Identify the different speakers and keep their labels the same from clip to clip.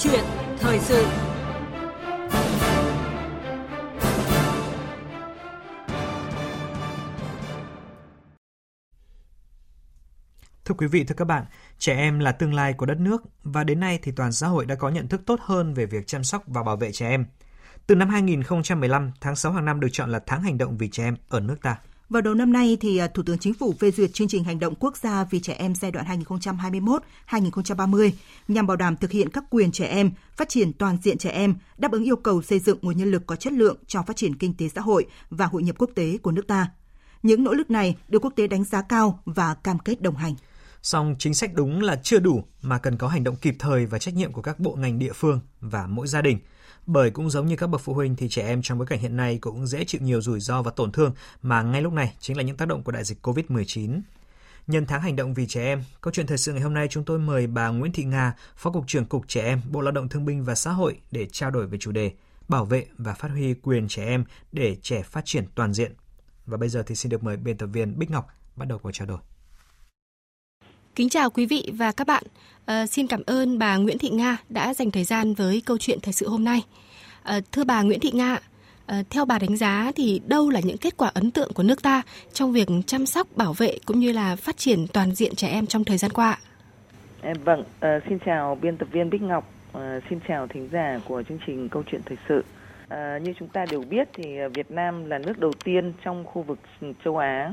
Speaker 1: chuyện thời sự
Speaker 2: Thưa quý vị, thưa các bạn, trẻ em là tương lai của đất nước và đến nay thì toàn xã hội đã có nhận thức tốt hơn về việc chăm sóc và bảo vệ trẻ em. Từ năm 2015, tháng 6 hàng năm được chọn là tháng hành động vì trẻ em ở nước ta.
Speaker 3: Vào đầu năm nay thì à, Thủ tướng Chính phủ phê duyệt chương trình hành động quốc gia vì trẻ em giai đoạn 2021-2030 nhằm bảo đảm thực hiện các quyền trẻ em, phát triển toàn diện trẻ em, đáp ứng yêu cầu xây dựng nguồn nhân lực có chất lượng cho phát triển kinh tế xã hội và hội nhập quốc tế của nước ta. Những nỗ lực này được quốc tế đánh giá cao và cam kết đồng hành.
Speaker 2: Song chính sách đúng là chưa đủ mà cần có hành động kịp thời và trách nhiệm của các bộ ngành địa phương và mỗi gia đình. Bởi cũng giống như các bậc phụ huynh thì trẻ em trong bối cảnh hiện nay cũng dễ chịu nhiều rủi ro và tổn thương mà ngay lúc này chính là những tác động của đại dịch COVID-19. Nhân tháng hành động vì trẻ em, câu chuyện thời sự ngày hôm nay chúng tôi mời bà Nguyễn Thị Nga, Phó Cục trưởng Cục Trẻ Em, Bộ Lao động Thương binh và Xã hội để trao đổi về chủ đề bảo vệ và phát huy quyền trẻ em để trẻ phát triển toàn diện. Và bây giờ thì xin được mời biên tập viên Bích Ngọc bắt đầu cuộc trao đổi.
Speaker 4: Kính chào quý vị và các bạn. À, xin cảm ơn bà Nguyễn Thị Nga đã dành thời gian với câu chuyện thời sự hôm nay. À, thưa bà Nguyễn Thị Nga, à, theo bà đánh giá thì đâu là những kết quả ấn tượng của nước ta trong việc chăm sóc, bảo vệ cũng như là phát triển toàn diện trẻ em trong thời gian qua?
Speaker 5: Vâng, à, xin chào biên tập viên Bích Ngọc, à, xin chào thính giả của chương trình câu chuyện thời sự. À, như chúng ta đều biết thì Việt Nam là nước đầu tiên trong khu vực châu Á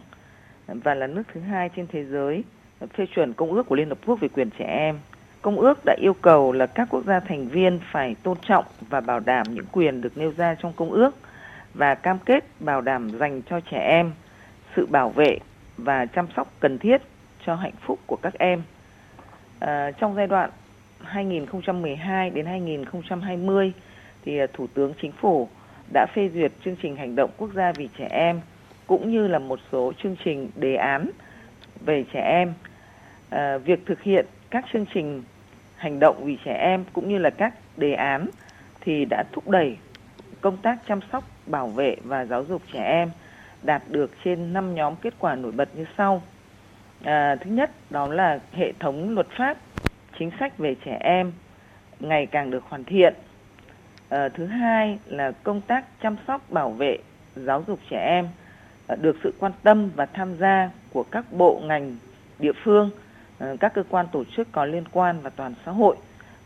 Speaker 5: và là nước thứ hai trên thế giới phê chuẩn Công ước của Liên Hợp Quốc về quyền trẻ em. Công ước đã yêu cầu là các quốc gia thành viên phải tôn trọng và bảo đảm những quyền được nêu ra trong công ước và cam kết bảo đảm dành cho trẻ em sự bảo vệ và chăm sóc cần thiết cho hạnh phúc của các em. À, trong giai đoạn 2012 đến 2020 thì à, Thủ tướng Chính phủ đã phê duyệt chương trình hành động quốc gia vì trẻ em cũng như là một số chương trình đề án về trẻ em à, việc thực hiện các chương trình hành động vì trẻ em cũng như là các đề án thì đã thúc đẩy công tác chăm sóc bảo vệ và giáo dục trẻ em đạt được trên 5 nhóm kết quả nổi bật như sau. À, thứ nhất đó là hệ thống luật pháp chính sách về trẻ em ngày càng được hoàn thiện. À, thứ hai là công tác chăm sóc bảo vệ giáo dục trẻ em được sự quan tâm và tham gia của các bộ ngành địa phương Ờ, các cơ quan tổ chức có liên quan và toàn xã hội.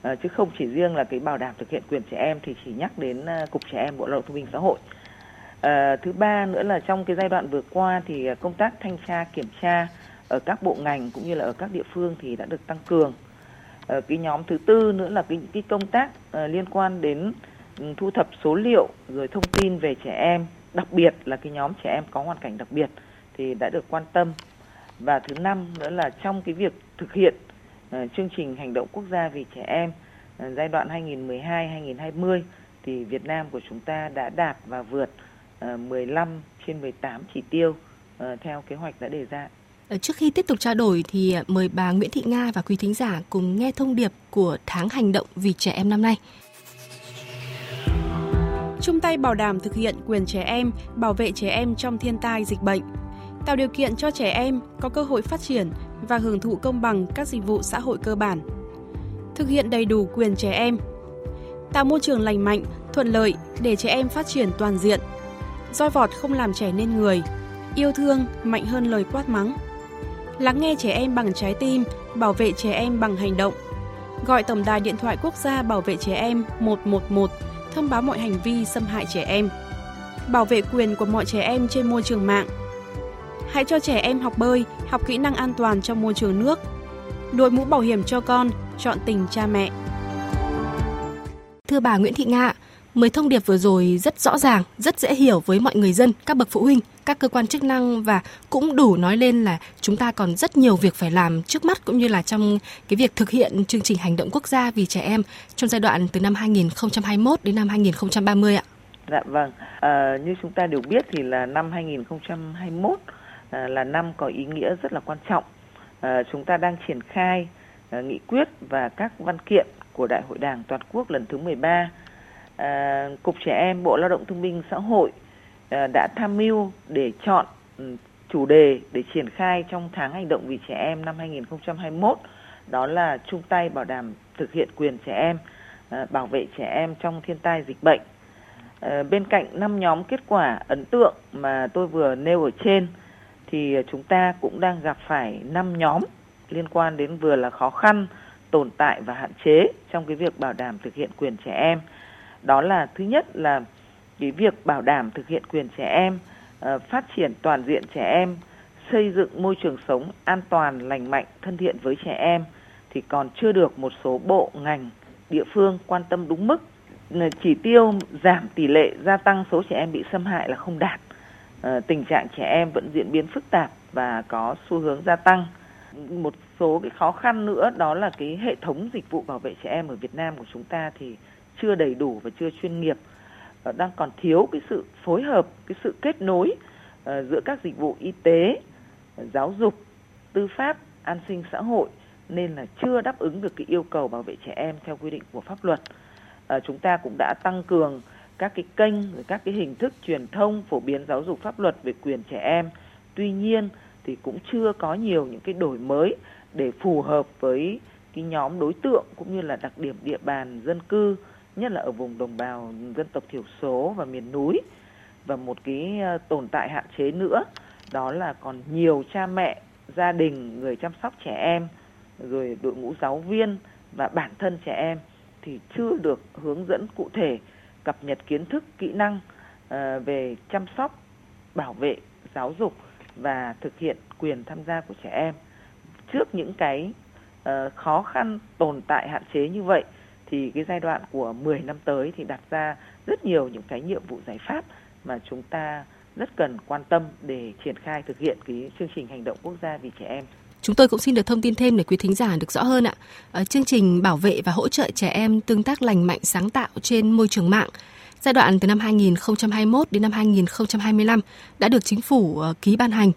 Speaker 5: Ờ, chứ không chỉ riêng là cái bảo đảm thực hiện quyền trẻ em thì chỉ nhắc đến ờ, cục trẻ em bộ lao động thương binh xã hội. À, thứ ba nữa là trong cái giai đoạn vừa qua thì công tác thanh tra kiểm tra ở các bộ ngành cũng như là ở các địa phương thì đã được tăng cường. À, cái nhóm thứ tư nữa là cái, cái công tác liên quan đến ừ, thu thập số liệu rồi thông tin về trẻ em đặc biệt là cái nhóm trẻ em có hoàn cảnh đặc biệt thì đã được quan tâm và thứ năm nữa là trong cái việc thực hiện uh, chương trình hành động quốc gia vì trẻ em uh, giai đoạn 2012-2020 thì Việt Nam của chúng ta đã đạt và vượt uh, 15 trên 18 chỉ tiêu uh, theo kế hoạch đã đề ra.
Speaker 4: Ờ, trước khi tiếp tục trao đổi thì mời bà Nguyễn Thị Nga và quý thính giả cùng nghe thông điệp của tháng hành động vì trẻ em năm nay.
Speaker 6: Chung tay bảo đảm thực hiện quyền trẻ em, bảo vệ trẻ em trong thiên tai dịch bệnh tạo điều kiện cho trẻ em có cơ hội phát triển và hưởng thụ công bằng các dịch vụ xã hội cơ bản. Thực hiện đầy đủ quyền trẻ em. Tạo môi trường lành mạnh, thuận lợi để trẻ em phát triển toàn diện. Roi vọt không làm trẻ nên người, yêu thương mạnh hơn lời quát mắng. Lắng nghe trẻ em bằng trái tim, bảo vệ trẻ em bằng hành động. Gọi tổng đài điện thoại quốc gia bảo vệ trẻ em 111 thông báo mọi hành vi xâm hại trẻ em. Bảo vệ quyền của mọi trẻ em trên môi trường mạng – Hãy cho trẻ em học bơi, học kỹ năng an toàn trong môi trường nước. Đội mũ bảo hiểm cho con, chọn tình cha mẹ.
Speaker 4: Thưa bà Nguyễn Thị Nga, Mười thông điệp vừa rồi rất rõ ràng, rất dễ hiểu với mọi người dân, các bậc phụ huynh, các cơ quan chức năng và cũng đủ nói lên là chúng ta còn rất nhiều việc phải làm trước mắt cũng như là trong cái việc thực hiện chương trình hành động quốc gia vì trẻ em trong giai đoạn từ năm 2021 đến năm 2030 ạ.
Speaker 5: Dạ vâng, à, như chúng ta đều biết thì là năm 2021 À, Ờ, là năm có ý nghĩa rất là quan trọng. Ờ, chúng ta đang triển khai ờ, nghị quyết và các văn kiện của Đại hội Đảng toàn quốc lần thứ 13. Cục Trẻ Em, Bộ Lao động Thương binh, Xã hội đã tham mưu để chọn ừ, chủ đề để triển khai trong tháng hành động vì trẻ em năm 2021 đó là chung tay bảo đảm thực hiện quyền trẻ em bảo vệ trẻ em trong thiên tai dịch bệnh. Bên cạnh năm nhóm kết quả ấn tượng mà tôi vừa nêu ở trên thì ờ, chúng ta cũng đang gặp phải năm nhóm liên quan đến vừa là khó khăn, tồn tại và hạn chế trong cái việc bảo đảm thực hiện quyền trẻ em. Đó là thứ nhất là cái việc bảo đảm thực hiện quyền trẻ em, ờ, phát triển toàn diện trẻ em, xây dựng môi trường sống an toàn, lành mạnh, thân thiện với trẻ em thì còn chưa được một số bộ ngành địa phương quan tâm đúng mức. Ờ, chỉ tiêu giảm tỷ lệ gia tăng số trẻ em bị xâm hại là không đạt. Ờ, tình trạng trẻ em vẫn diễn biến phức tạp và có xu hướng gia tăng. Một số cái khó khăn nữa đó là cái hệ thống dịch vụ bảo vệ trẻ em ở Việt Nam của chúng ta thì chưa đầy đủ và chưa chuyên nghiệp, ờ, đang còn thiếu cái sự phối hợp, cái sự kết nối ờ, giữa các dịch vụ y tế, giáo dục, tư pháp, an sinh xã hội nên là chưa đáp ứng được cái yêu cầu bảo vệ trẻ em theo quy định của pháp luật. À, chúng ta cũng đã tăng cường các cái kênh, các cái hình thức truyền thông phổ biến giáo dục pháp luật về quyền trẻ em. Tuy nhiên thì cũng chưa có nhiều những cái đổi mới để phù hợp với cái nhóm đối tượng cũng như là đặc điểm địa bàn dân cư, nhất là ở vùng đồng bào dân tộc thiểu số và miền núi. Và một cái ờ, tồn tại hạn chế nữa đó là còn nhiều cha mẹ, gia đình, người chăm sóc trẻ em, rồi đội ngũ giáo viên và bản thân trẻ em thì chưa được hướng dẫn cụ thể cập nhật kiến thức, kỹ năng uh, về chăm sóc, bảo vệ, giáo dục và thực hiện quyền tham gia của trẻ em. Trước những cái uh, khó khăn tồn tại hạn chế như vậy thì cái giai đoạn của 10 năm tới thì đặt ra rất nhiều những cái nhiệm vụ giải pháp mà chúng ta rất cần quan tâm để triển khai thực hiện cái chương trình hành động quốc gia vì trẻ em.
Speaker 4: Chúng tôi cũng xin được thông tin thêm để quý thính giả được rõ hơn ạ. Ờ, chương trình bảo vệ và hỗ trợ trẻ em tương tác lành mạnh, sáng tạo trên môi trường mạng giai đoạn từ năm 2021 đến năm 2025 đã được chính phủ ờ, ký ban hành.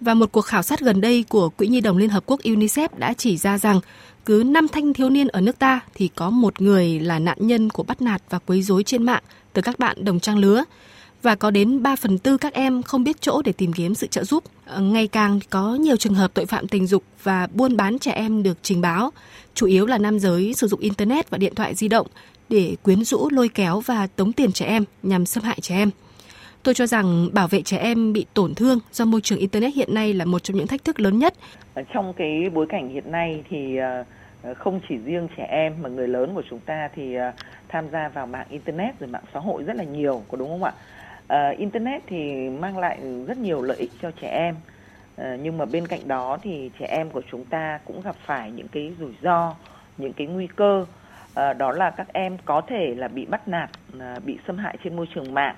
Speaker 4: Và một cuộc khảo sát gần đây của Quỹ Nhi đồng Liên Hợp Quốc UNICEF đã chỉ ra rằng cứ 5 thanh thiếu niên ở nước ta thì có một người là nạn nhân của bắt nạt và quấy rối trên mạng từ các bạn đồng trang lứa và có đến 3 phần tư các em không biết chỗ để tìm kiếm sự trợ giúp. Ờ, ngày càng có nhiều trường hợp tội phạm tình dục và buôn bán trẻ em được trình báo, chủ yếu là nam giới sử dụng Internet và điện thoại di động để quyến rũ lôi kéo và tống tiền trẻ em nhằm xâm hại trẻ em. Tôi cho rằng bảo vệ trẻ em bị tổn thương do môi trường Internet hiện nay là một trong những thách thức lớn nhất.
Speaker 5: Ờ, trong cái bối cảnh hiện nay thì ờ, không chỉ riêng trẻ em mà người lớn của chúng ta thì tham gia vào mạng Internet rồi mạng xã hội rất là nhiều, có đúng không ạ? Uh, internet thì mang lại rất nhiều lợi ích cho trẻ em. Uh, nhưng mà bên cạnh đó thì trẻ em của chúng ta cũng gặp phải những cái rủi ro những cái nguy cơ. Uh, đó là các em có thể là bị bắt nạt uh, bị xâm hại trên môi trường mạng.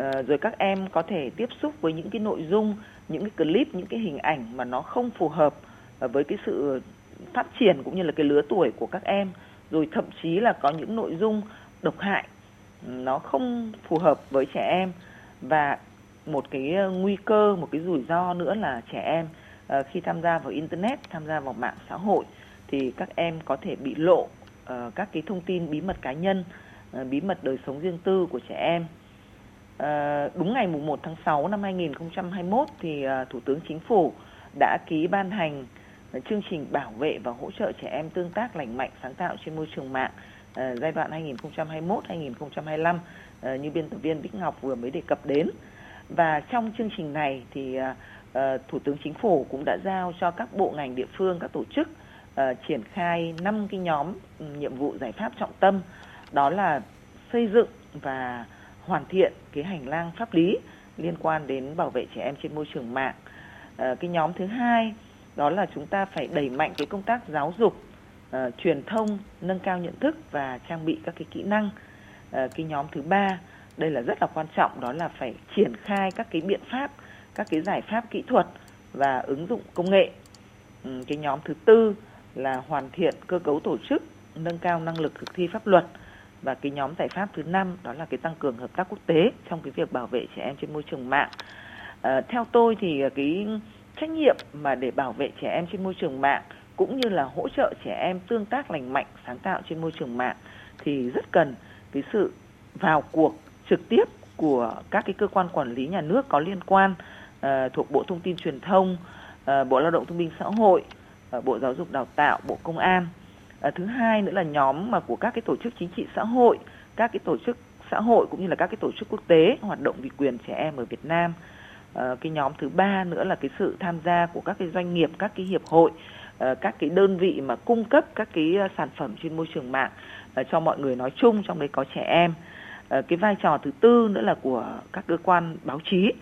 Speaker 5: Uh, rồi các em có thể tiếp xúc với những cái nội dung những cái clip những cái hình ảnh mà nó không phù hợp uh, với cái sự phát triển cũng như là cái lứa tuổi của các em. Rồi thậm chí là có những nội dung độc hại nó không phù hợp với trẻ em. Và một cái ờ, nguy cơ, một cái rủi ro nữa là trẻ em ờ, khi tham gia vào internet, tham gia vào mạng xã hội thì các em có thể bị lộ ờ, các cái thông tin bí mật cá nhân bí mật đời sống riêng tư của trẻ em. Đúng ngày mùng 1 tháng 6 năm 2021 thì thủ tướng chính phủ đã ký ban hành chương trình bảo vệ và hỗ trợ trẻ em tương tác lành mạnh, sáng tạo trên môi trường mạng. Ờ, giai đoạn 2021-2025 ờ, như biên tập viên Bích Ngọc vừa mới đề cập đến. Và trong chương trình này thì ờ, Thủ tướng Chính phủ cũng đã giao cho các bộ ngành địa phương, các tổ chức triển khai 5 cái nhóm ừ, nhiệm vụ giải pháp trọng tâm đó là xây dựng và hoàn thiện cái hành lang pháp lý liên quan đến bảo vệ trẻ em trên môi trường mạng. cái nhóm thứ hai đó là chúng ta phải đẩy mạnh cái công tác giáo dục uh, truyền thông nâng cao nhận thức và trang bị các cái kỹ năng uh, cái nhóm thứ ba. Đây là rất là quan trọng đó là phải triển khai các cái biện pháp các cái giải pháp kỹ thuật và ứng dụng công nghệ. Um, cái nhóm thứ tư là hoàn thiện cơ cấu tổ chức nâng cao năng lực thực thi pháp luật. Và cái nhóm giải pháp thứ năm đó là cái tăng cường hợp tác quốc tế trong cái việc bảo vệ trẻ em trên môi trường mạng. À, theo tôi thì cái trách nhiệm mà để bảo vệ trẻ em trên môi trường mạng cũng như là hỗ trợ trẻ em tương tác lành mạnh sáng tạo trên môi trường mạng thì rất cần cái sự vào cuộc trực tiếp của các cái cơ quan quản lý nhà nước có liên quan uh, thuộc Bộ Thông tin Truyền thông, uh, Bộ Lao động Thương binh Xã hội, uh, Bộ Giáo dục Đào tạo, Bộ Công an. Thứ hai nữa là nhóm mà của các cái tổ chức chính trị xã hội các cái tổ chức xã hội cũng như là các cái tổ chức quốc tế hoạt động vì quyền trẻ em ở Việt Nam. Uh, cái nhóm thứ ba nữa là cái sự tham gia của các cái doanh nghiệp các cái hiệp hội Ờ, các cái đơn vị mà cung cấp các cái ờ, sản phẩm trên môi trường mạng ờ, cho mọi người nói chung, trong đấy có trẻ em. Cái vai trò thứ tư nữa là của các cơ quan báo chí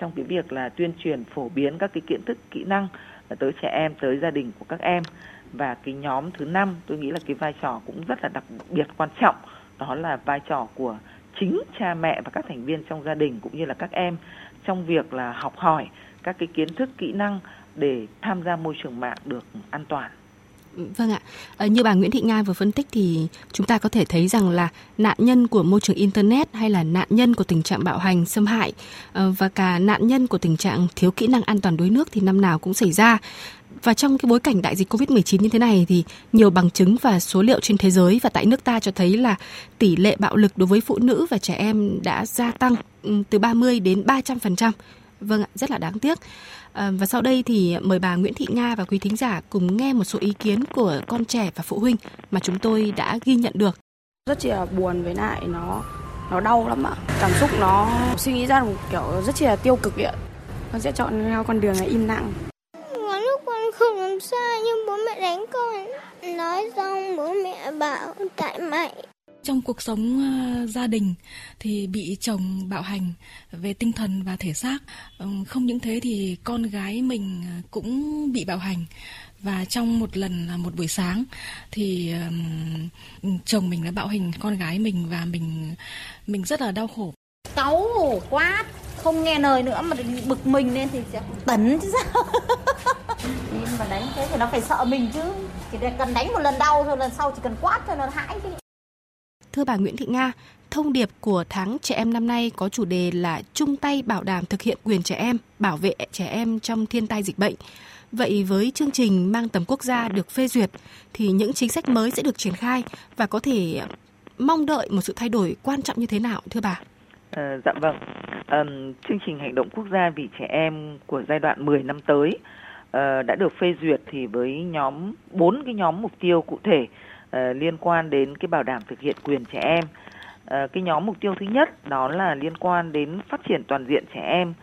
Speaker 5: trong cái việc là tuyên truyền phổ biến các cái kiến thức, kỹ năng tới trẻ em, tới gia đình của các em. Và cái nhóm thứ năm, tôi nghĩ là cái vai trò cũng rất là đặc biệt, quan trọng, đó là vai trò của chính cha mẹ và các thành viên trong gia đình cũng như là các em trong việc là học hỏi các cái kiến thức, kỹ năng để tham gia môi trường mạng được an toàn
Speaker 4: Vâng ạ, à, như bà Nguyễn Thị Nga vừa phân tích thì chúng ta có thể thấy rằng là nạn nhân của môi trường Internet hay là nạn nhân của tình trạng bạo hành, xâm hại ờ, và cả nạn nhân của tình trạng thiếu kỹ năng an toàn đuối nước thì năm nào cũng xảy ra. Và trong cái bối cảnh đại dịch Covid-19 như thế này thì nhiều bằng chứng và số liệu trên thế giới và tại nước ta cho thấy là tỷ lệ bạo lực đối với phụ nữ và trẻ em đã gia tăng ừ, từ 30 đến 300%. Vâng ạ, rất là đáng tiếc. À, và sau đây thì mời bà Nguyễn Thị Nga và quý thính giả cùng nghe một số ý kiến của con trẻ và phụ huynh mà chúng tôi đã ghi nhận được.
Speaker 1: Rất là buồn với lại nó nó đau lắm ạ. Cảm xúc nó suy nghĩ ra một kiểu rất là tiêu cực ạ. Con sẽ chọn theo con đường là im lặng.
Speaker 7: Có lúc con không làm sai nhưng bố mẹ đánh con. Nói xong bố mẹ bảo tại mày
Speaker 8: trong cuộc sống uh, gia đình thì bị chồng bạo hành về tinh thần và thể xác. Um, không những thế thì con gái mình ờ, cũng bị bạo hành. Và trong một lần là một buổi sáng thì um, chồng mình đã bạo hành con gái mình và mình mình rất là đau khổ.
Speaker 9: Cáu hổ quá không nghe lời nữa mà bực mình lên thì sẽ tấn chứ sao? Nhưng mà đánh thế thì nó phải sợ mình chứ. Chỉ cần đánh một lần đau thôi lần sau chỉ cần quát cho nó hãi đi
Speaker 4: Thưa bà Nguyễn Thị Nga, thông điệp của tháng trẻ em năm nay có chủ đề là chung tay bảo đảm thực hiện quyền trẻ em, bảo vệ trẻ em trong thiên tai dịch bệnh. Vậy với chương trình mang tầm quốc gia được phê duyệt thì những chính sách mới sẽ được triển khai và có thể mong đợi một sự thay đổi quan trọng như thế nào thưa bà?
Speaker 5: À, dạ vâng. À, chương trình hành động quốc gia vì trẻ em của giai đoạn 10 năm tới à, đã được phê duyệt thì với nhóm bốn cái nhóm mục tiêu cụ thể uh, liên quan đến cái bảo đảm thực hiện quyền trẻ em. Uh, cái nhóm mục tiêu thứ nhất đó là liên quan đến phát triển toàn diện trẻ em,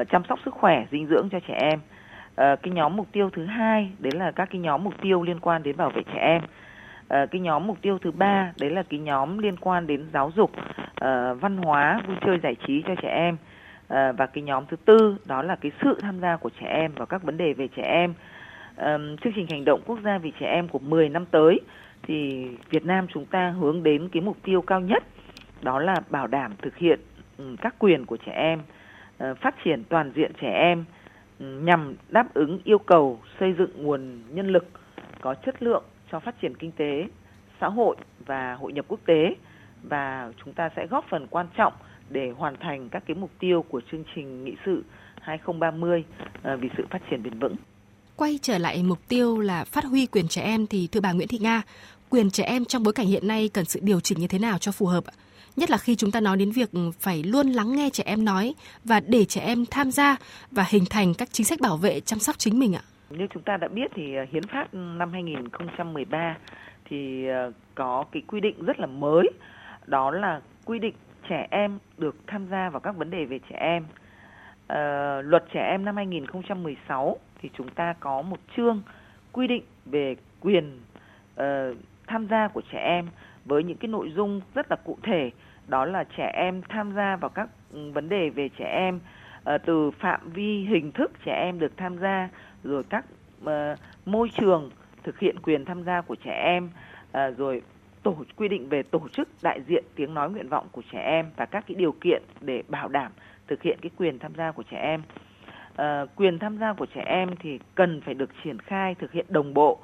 Speaker 5: uh, chăm sóc sức khỏe, dinh dưỡng cho trẻ em. Uh, cái nhóm mục tiêu thứ hai đấy là các cái nhóm mục tiêu liên quan đến bảo vệ trẻ em. Uh, cái nhóm mục tiêu thứ ba đấy là cái nhóm liên quan đến giáo dục, uh, văn hóa, vui chơi giải trí cho trẻ em. Và cái nhóm thứ tư đó là cái sự tham gia của trẻ em vào các vấn đề về trẻ em. Chương trình hành động quốc gia vì trẻ em của 10 năm tới thì Việt Nam chúng ta hướng đến cái mục tiêu cao nhất đó là bảo đảm thực hiện ừ, các quyền của trẻ em, ờ, phát triển toàn diện trẻ em ừ, nhằm đáp ứng yêu cầu xây dựng nguồn nhân lực có chất lượng cho phát triển kinh tế, xã hội và hội nhập quốc tế và chúng ta sẽ góp phần quan trọng để hoàn thành các cái mục tiêu của chương trình nghị sự 2030 ờ, vì sự phát triển bền vững.
Speaker 4: Quay trở lại mục tiêu là phát huy quyền trẻ em thì thưa bà Nguyễn Thị Nga, quyền trẻ em trong bối cảnh hiện nay cần sự điều chỉnh như thế nào cho phù hợp? Nhất là khi chúng ta nói đến việc phải luôn lắng nghe trẻ em nói và để trẻ em tham gia và hình thành các chính sách bảo vệ chăm sóc chính mình ạ.
Speaker 5: Như chúng ta đã biết thì ờ, hiến pháp năm 2013 thì ờ, có cái quy định rất là mới đó là quy định trẻ em được tham gia vào các vấn đề về trẻ em. À, luật trẻ em năm 2016 thì chúng ta có một chương quy định về quyền uh, tham gia của trẻ em với những cái nội dung rất là cụ thể đó là trẻ em tham gia vào các ừ, vấn đề về trẻ em uh, từ phạm vi hình thức trẻ em được tham gia rồi các uh, môi trường thực hiện quyền tham gia của trẻ em uh, rồi tổ quy định về tổ chức đại diện tiếng nói nguyện vọng của trẻ em và các cái điều kiện để bảo đảm thực hiện cái quyền tham gia của trẻ em uh, quyền tham gia của trẻ em thì cần phải được triển khai thực hiện đồng bộ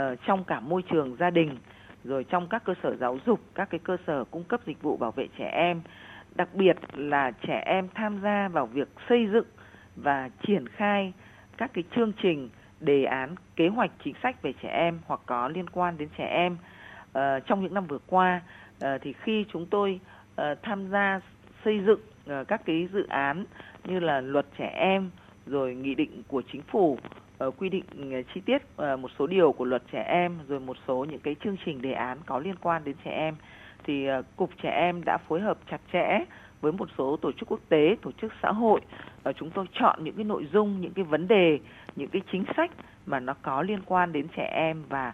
Speaker 5: uh, trong cả môi trường gia đình rồi trong các cơ sở giáo dục các cái cơ sở cung cấp dịch vụ bảo vệ trẻ em. Đặc biệt là trẻ em tham gia vào việc xây dựng và triển khai các cái chương trình đề án kế hoạch chính sách về trẻ em hoặc có liên quan đến trẻ em. Uh, trong những năm vừa qua uh, thì khi chúng tôi uh, tham gia xây dựng uh, các cái dự án như là luật trẻ em rồi nghị định của chính phủ uh, quy định ờ, chi tiết uh, một số điều của luật trẻ em rồi một số những cái chương trình đề án có liên quan đến trẻ em. Thì uh, cục trẻ em đã phối hợp chặt chẽ với một số tổ chức quốc tế, tổ chức xã hội và chúng tôi chọn những cái nội dung, những cái vấn đề, những cái chính sách mà nó có liên quan đến trẻ em và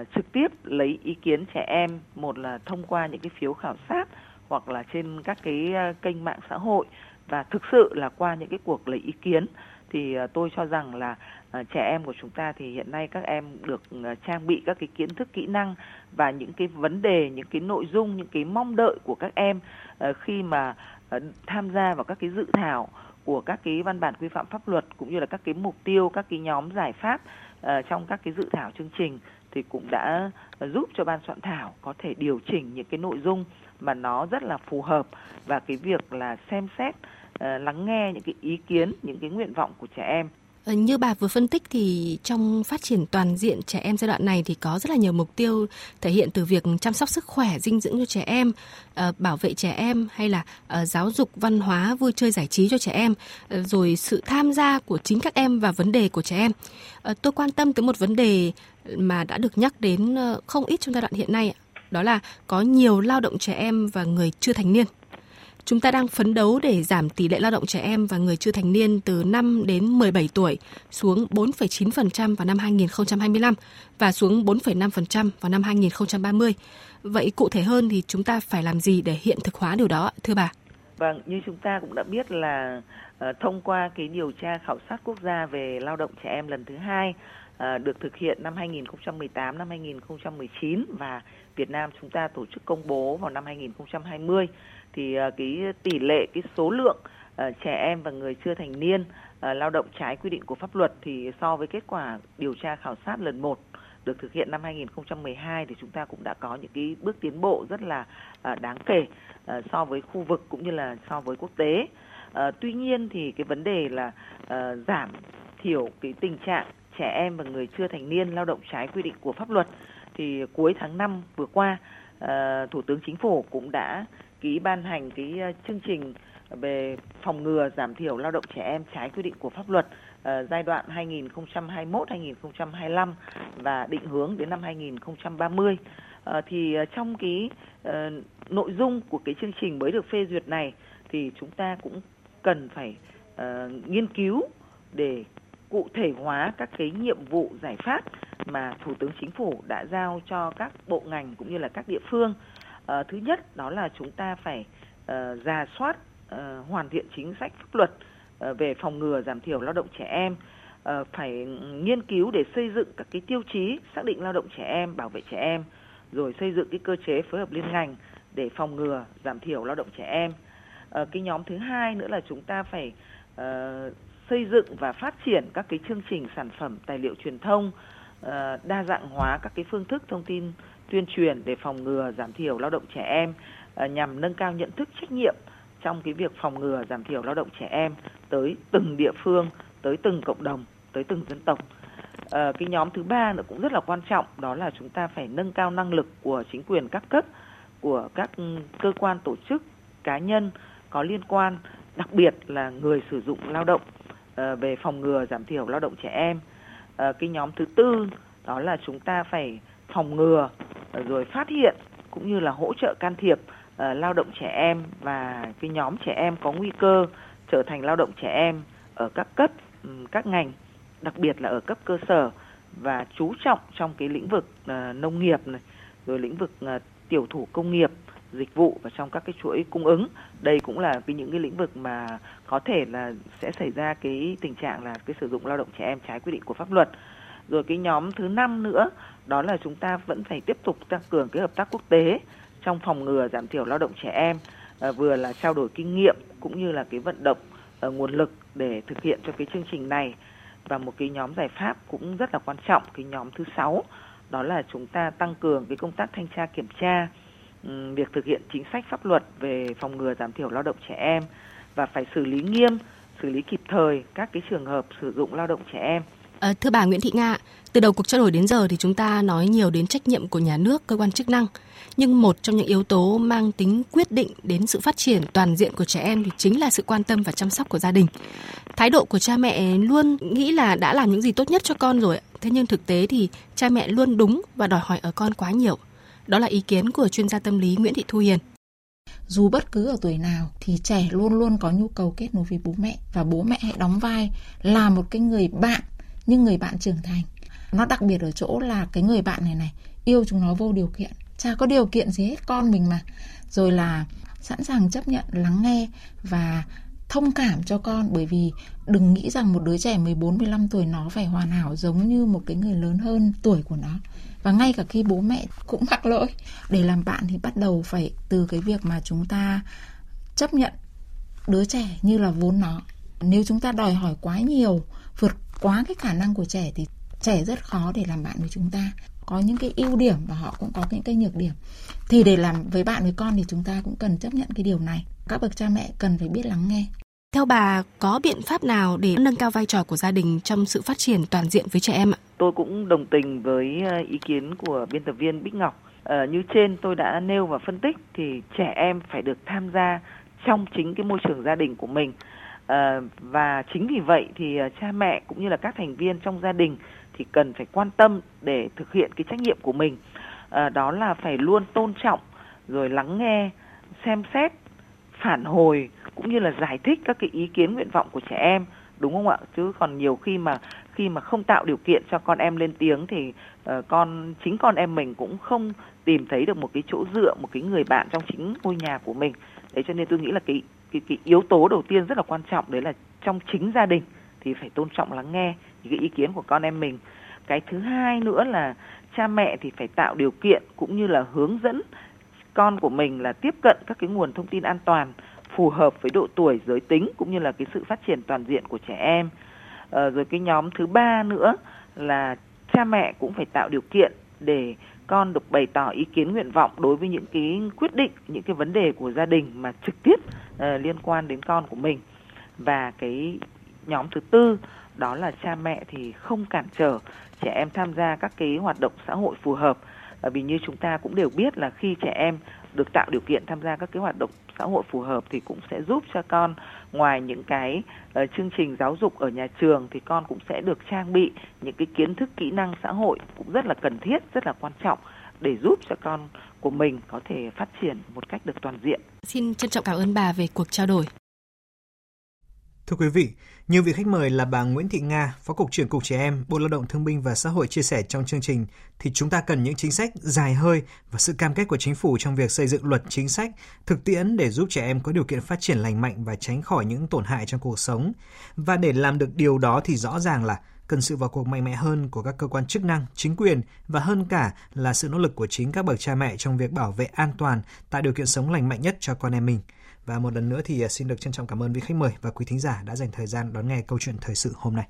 Speaker 5: uh, trực tiếp lấy ý kiến trẻ em một là thông qua những cái phiếu khảo sát hoặc là trên các cái uh, kênh mạng xã hội và thực sự là qua những cái cuộc lấy ý kiến thì ờ, tôi cho rằng là ờ, trẻ em của chúng ta thì hiện nay các em được ờ, trang bị các cái kiến thức, kỹ năng và những cái vấn đề, những cái nội dung, những cái mong đợi của các em khi mà tham gia vào các cái dự thảo của các cái văn bản quy phạm pháp luật cũng như là các cái mục tiêu, các cái nhóm giải pháp trong các cái dự thảo chương trình thì cũng đã giúp cho ban soạn thảo có thể điều chỉnh những cái nội dung mà nó rất là phù hợp và cái việc là xem xét Ờ, lắng nghe những cái ý kiến những cái nguyện vọng của trẻ em
Speaker 4: ờ, như bà vừa phân tích thì trong phát triển toàn diện trẻ em giai đoạn này thì có rất là nhiều mục tiêu thể hiện từ việc chăm sóc sức khỏe, dinh dưỡng cho trẻ em, ờ, bảo vệ trẻ em hay là giáo dục văn hóa, vui chơi giải trí cho trẻ em, rồi sự tham gia của chính các em và vấn đề của trẻ em. Tôi quan tâm tới một vấn đề mà đã được nhắc đến không ít trong giai đoạn hiện nay, đó là có nhiều lao động trẻ em và người chưa thành niên Chúng ta đang phấn đấu để giảm tỷ lệ lao động trẻ em và người chưa thành niên từ 5 đến 17 tuổi xuống 4,9% vào năm 2025 và xuống 4,5% vào năm 2030. Vậy cụ thể hơn thì chúng ta phải làm gì để hiện thực hóa điều đó thưa bà?
Speaker 5: Vâng, như chúng ta cũng đã biết là uh, thông qua cái điều tra khảo sát quốc gia về lao động trẻ em lần thứ hai uh, được thực hiện năm 2018 năm 2019 và Việt Nam chúng ta tổ chức công bố vào năm 2020 thì à, cái tỷ lệ cái số lượng uh, trẻ em và người chưa thành niên uh, lao động trái quy định của pháp luật thì so với kết quả điều tra khảo sát lần 1 được thực hiện năm 2012 thì chúng ta cũng đã có những cái bước tiến bộ rất là uh, đáng kể uh, so với khu vực cũng như là so với quốc tế. Uh, tuy nhiên thì cái vấn đề là uh, giảm thiểu cái tình trạng trẻ em và người chưa thành niên lao động trái quy định của pháp luật thì cuối tháng 5 vừa qua uh, Thủ tướng Chính phủ cũng đã ký ban hành cái ờ, chương trình về phòng ngừa giảm thiểu lao động trẻ em trái quy định của pháp luật uh, giai đoạn 2021-2025 và định hướng đến năm 2030. Uh, ờ, thì trong cái uh, nội dung của cái chương trình mới được phê duyệt này thì chúng ta cũng cần phải uh, nghiên cứu để cụ thể hóa các cái nhiệm vụ giải pháp mà Thủ tướng Chính phủ đã giao cho các bộ ngành cũng như là các địa phương. À, thứ nhất đó là chúng ta phải ờ, uh, ra soát uh, hoàn thiện chính sách pháp luật uh, về phòng ngừa giảm thiểu lao động trẻ em uh, phải nghiên cứu để xây dựng các cái tiêu chí xác định lao động trẻ em bảo vệ trẻ em rồi xây dựng cái cơ chế phối hợp liên ngành để phòng ngừa giảm thiểu lao động trẻ em. Uh, cái nhóm thứ hai nữa là chúng ta phải uh, xây dựng và phát triển các cái chương trình sản phẩm tài liệu truyền thông uh, đa dạng hóa các cái phương thức thông tin tuyên truyền để phòng ngừa giảm thiểu lao động trẻ em à, nhằm nâng cao nhận thức trách nhiệm trong cái việc phòng ngừa giảm thiểu lao động trẻ em tới từng địa phương tới từng cộng đồng tới từng dân tộc. À, cái nhóm thứ ba nữa cũng rất là quan trọng đó là chúng ta phải nâng cao năng lực của chính quyền các cấp của các ừ, cơ quan tổ chức cá nhân có liên quan đặc biệt là người sử dụng lao động à, về phòng ngừa giảm thiểu lao động trẻ em. À, cái nhóm thứ tư đó là chúng ta phải phòng ngừa rồi phát hiện cũng như là hỗ trợ can thiệp uh, lao động trẻ em và cái nhóm trẻ em có nguy cơ trở thành lao động trẻ em ở các cấp các ngành đặc biệt là ở cấp cơ sở và chú trọng trong cái lĩnh vực uh, nông nghiệp này rồi lĩnh vực uh, tiểu thủ công nghiệp dịch vụ và trong các cái chuỗi cung ứng. Đây cũng là cái những cái lĩnh vực mà có thể là sẽ xảy ra cái tình trạng là cái sử dụng lao động trẻ em trái quy định của pháp luật. Rồi cái nhóm thứ năm nữa đó là chúng ta vẫn phải tiếp tục tăng cường cái hợp tác quốc tế trong phòng ngừa giảm thiểu lao động trẻ em à, vừa là trao đổi kinh nghiệm cũng như là cái vận động à, nguồn lực để thực hiện cho cái chương trình này và một cái nhóm giải pháp cũng rất là quan trọng cái nhóm thứ sáu đó là chúng ta tăng cường cái công tác thanh tra kiểm tra việc thực hiện chính sách pháp luật về phòng ngừa giảm thiểu lao động trẻ em và phải xử lý nghiêm, xử lý kịp thời các cái trường hợp sử dụng lao động trẻ em.
Speaker 4: À, thưa bà Nguyễn Thị Nga, từ đầu cuộc trao đổi đến giờ thì chúng ta nói nhiều đến trách nhiệm của nhà nước, cơ quan chức năng. Nhưng một trong những yếu tố mang tính quyết định đến sự phát triển toàn diện của trẻ em thì chính là sự quan tâm và chăm sóc của gia đình. Thái độ của cha mẹ luôn nghĩ là đã làm những gì tốt nhất cho con rồi, thế nhưng thực tế thì cha mẹ luôn đúng và đòi hỏi ở con quá nhiều. Đó là ý kiến của chuyên gia tâm lý Nguyễn Thị Thu Hiền
Speaker 10: dù bất cứ ở tuổi nào thì trẻ luôn luôn có nhu cầu kết nối với bố mẹ và bố mẹ hãy đóng vai là một cái người bạn nhưng người bạn trưởng thành. Nó đặc biệt ở chỗ là cái người bạn này này yêu chúng nó vô điều kiện. Chả có điều kiện gì hết con mình mà. Rồi là sẵn sàng chấp nhận lắng nghe và thông cảm cho con. Bởi vì đừng nghĩ rằng một đứa trẻ 14 15 tuổi nó phải hoàn hảo giống như một cái người lớn hơn tuổi của nó. Và ngay cả khi bố mẹ cũng mắc lỗi. Để làm bạn thì bắt đầu phải từ cái việc mà chúng ta chấp nhận đứa trẻ như là vốn nó. Nếu chúng ta đòi hỏi quá nhiều, vượt quá cái khả năng của trẻ thì trẻ rất khó để làm bạn với chúng ta có những cái ưu điểm và họ cũng có những cái nhược điểm thì để làm với bạn với con thì chúng ta cũng cần chấp nhận cái điều này các bậc cha mẹ cần phải biết lắng nghe
Speaker 4: theo bà có biện pháp nào để nâng cao vai trò của gia đình trong sự phát triển toàn diện với trẻ em ạ?
Speaker 5: Tôi cũng đồng tình với ờ, ý kiến của biên tập viên Bích Ngọc. À, như trên tôi đã nêu và phân tích thì trẻ em phải được tham gia trong chính cái môi trường gia đình của mình. À, và chính vì vậy thì ờ, cha mẹ cũng như là các thành viên trong gia đình thì cần phải quan tâm để thực hiện cái trách nhiệm của mình. À, đó là phải luôn tôn trọng rồi lắng nghe, xem xét, phản hồi cũng như là giải thích các cái ý kiến nguyện vọng của trẻ em đúng không ạ chứ còn nhiều khi mà khi mà không tạo điều kiện cho con em lên tiếng thì uh, con chính con em mình cũng không tìm thấy được một cái chỗ dựa một cái người bạn trong chính ngôi nhà của mình đấy cho nên tôi nghĩ là cái cái cái yếu tố đầu tiên rất là quan trọng đấy là trong chính gia đình thì phải tôn trọng lắng nghe những cái ý kiến của con em mình. Cái thứ hai nữa là cha mẹ thì phải tạo điều kiện cũng như là hướng dẫn con của mình là tiếp cận các cái nguồn thông tin an toàn phù hợp với độ tuổi giới tính cũng như là cái sự phát triển toàn diện của trẻ em. À, rồi cái nhóm thứ ba nữa là cha mẹ cũng phải tạo điều kiện để con được bày tỏ ý kiến nguyện vọng đối với những cái quyết định những cái vấn đề của gia đình mà trực tiếp uh, liên quan đến con của mình. Và cái nhóm thứ tư đó là cha mẹ thì không cản trở trẻ em tham gia các cái hoạt động xã hội phù hợp. Bởi vì như chúng ta cũng đều biết là khi trẻ em được tạo điều kiện tham gia các cái hoạt động xã hội phù hợp thì cũng sẽ giúp cho con ngoài những cái uh, chương trình giáo dục ở nhà trường thì con cũng sẽ được trang bị những cái kiến thức kỹ năng xã hội cũng rất là cần thiết rất là quan trọng để giúp cho con của mình có thể phát triển một cách được toàn diện.
Speaker 4: Xin trân trọng cảm ơn bà về cuộc trao đổi.
Speaker 2: Thưa quý vị, nhiều vị khách mời là bà Nguyễn Thị Nga, Phó Cục trưởng Cục Trẻ Em, Bộ Lao động Thương binh và Xã hội chia sẻ trong chương trình, thì chúng ta cần những chính sách dài hơi và sự cam kết của chính phủ trong việc xây dựng luật chính sách, thực tiễn để giúp trẻ em có điều kiện phát triển lành mạnh và tránh khỏi những tổn hại trong cuộc sống. Và để làm được điều đó thì rõ ràng là cần sự vào cuộc mạnh mẽ hơn của các cơ quan chức năng, chính quyền và hơn cả là sự nỗ lực của chính các bậc cha mẹ trong việc bảo vệ an toàn, tạo điều kiện sống lành mạnh nhất cho con em mình. Và một lần nữa thì à, xin được trân trọng cảm ơn vị khách mời và quý thính giả đã dành thời gian đón nghe câu chuyện thời sự hôm nay.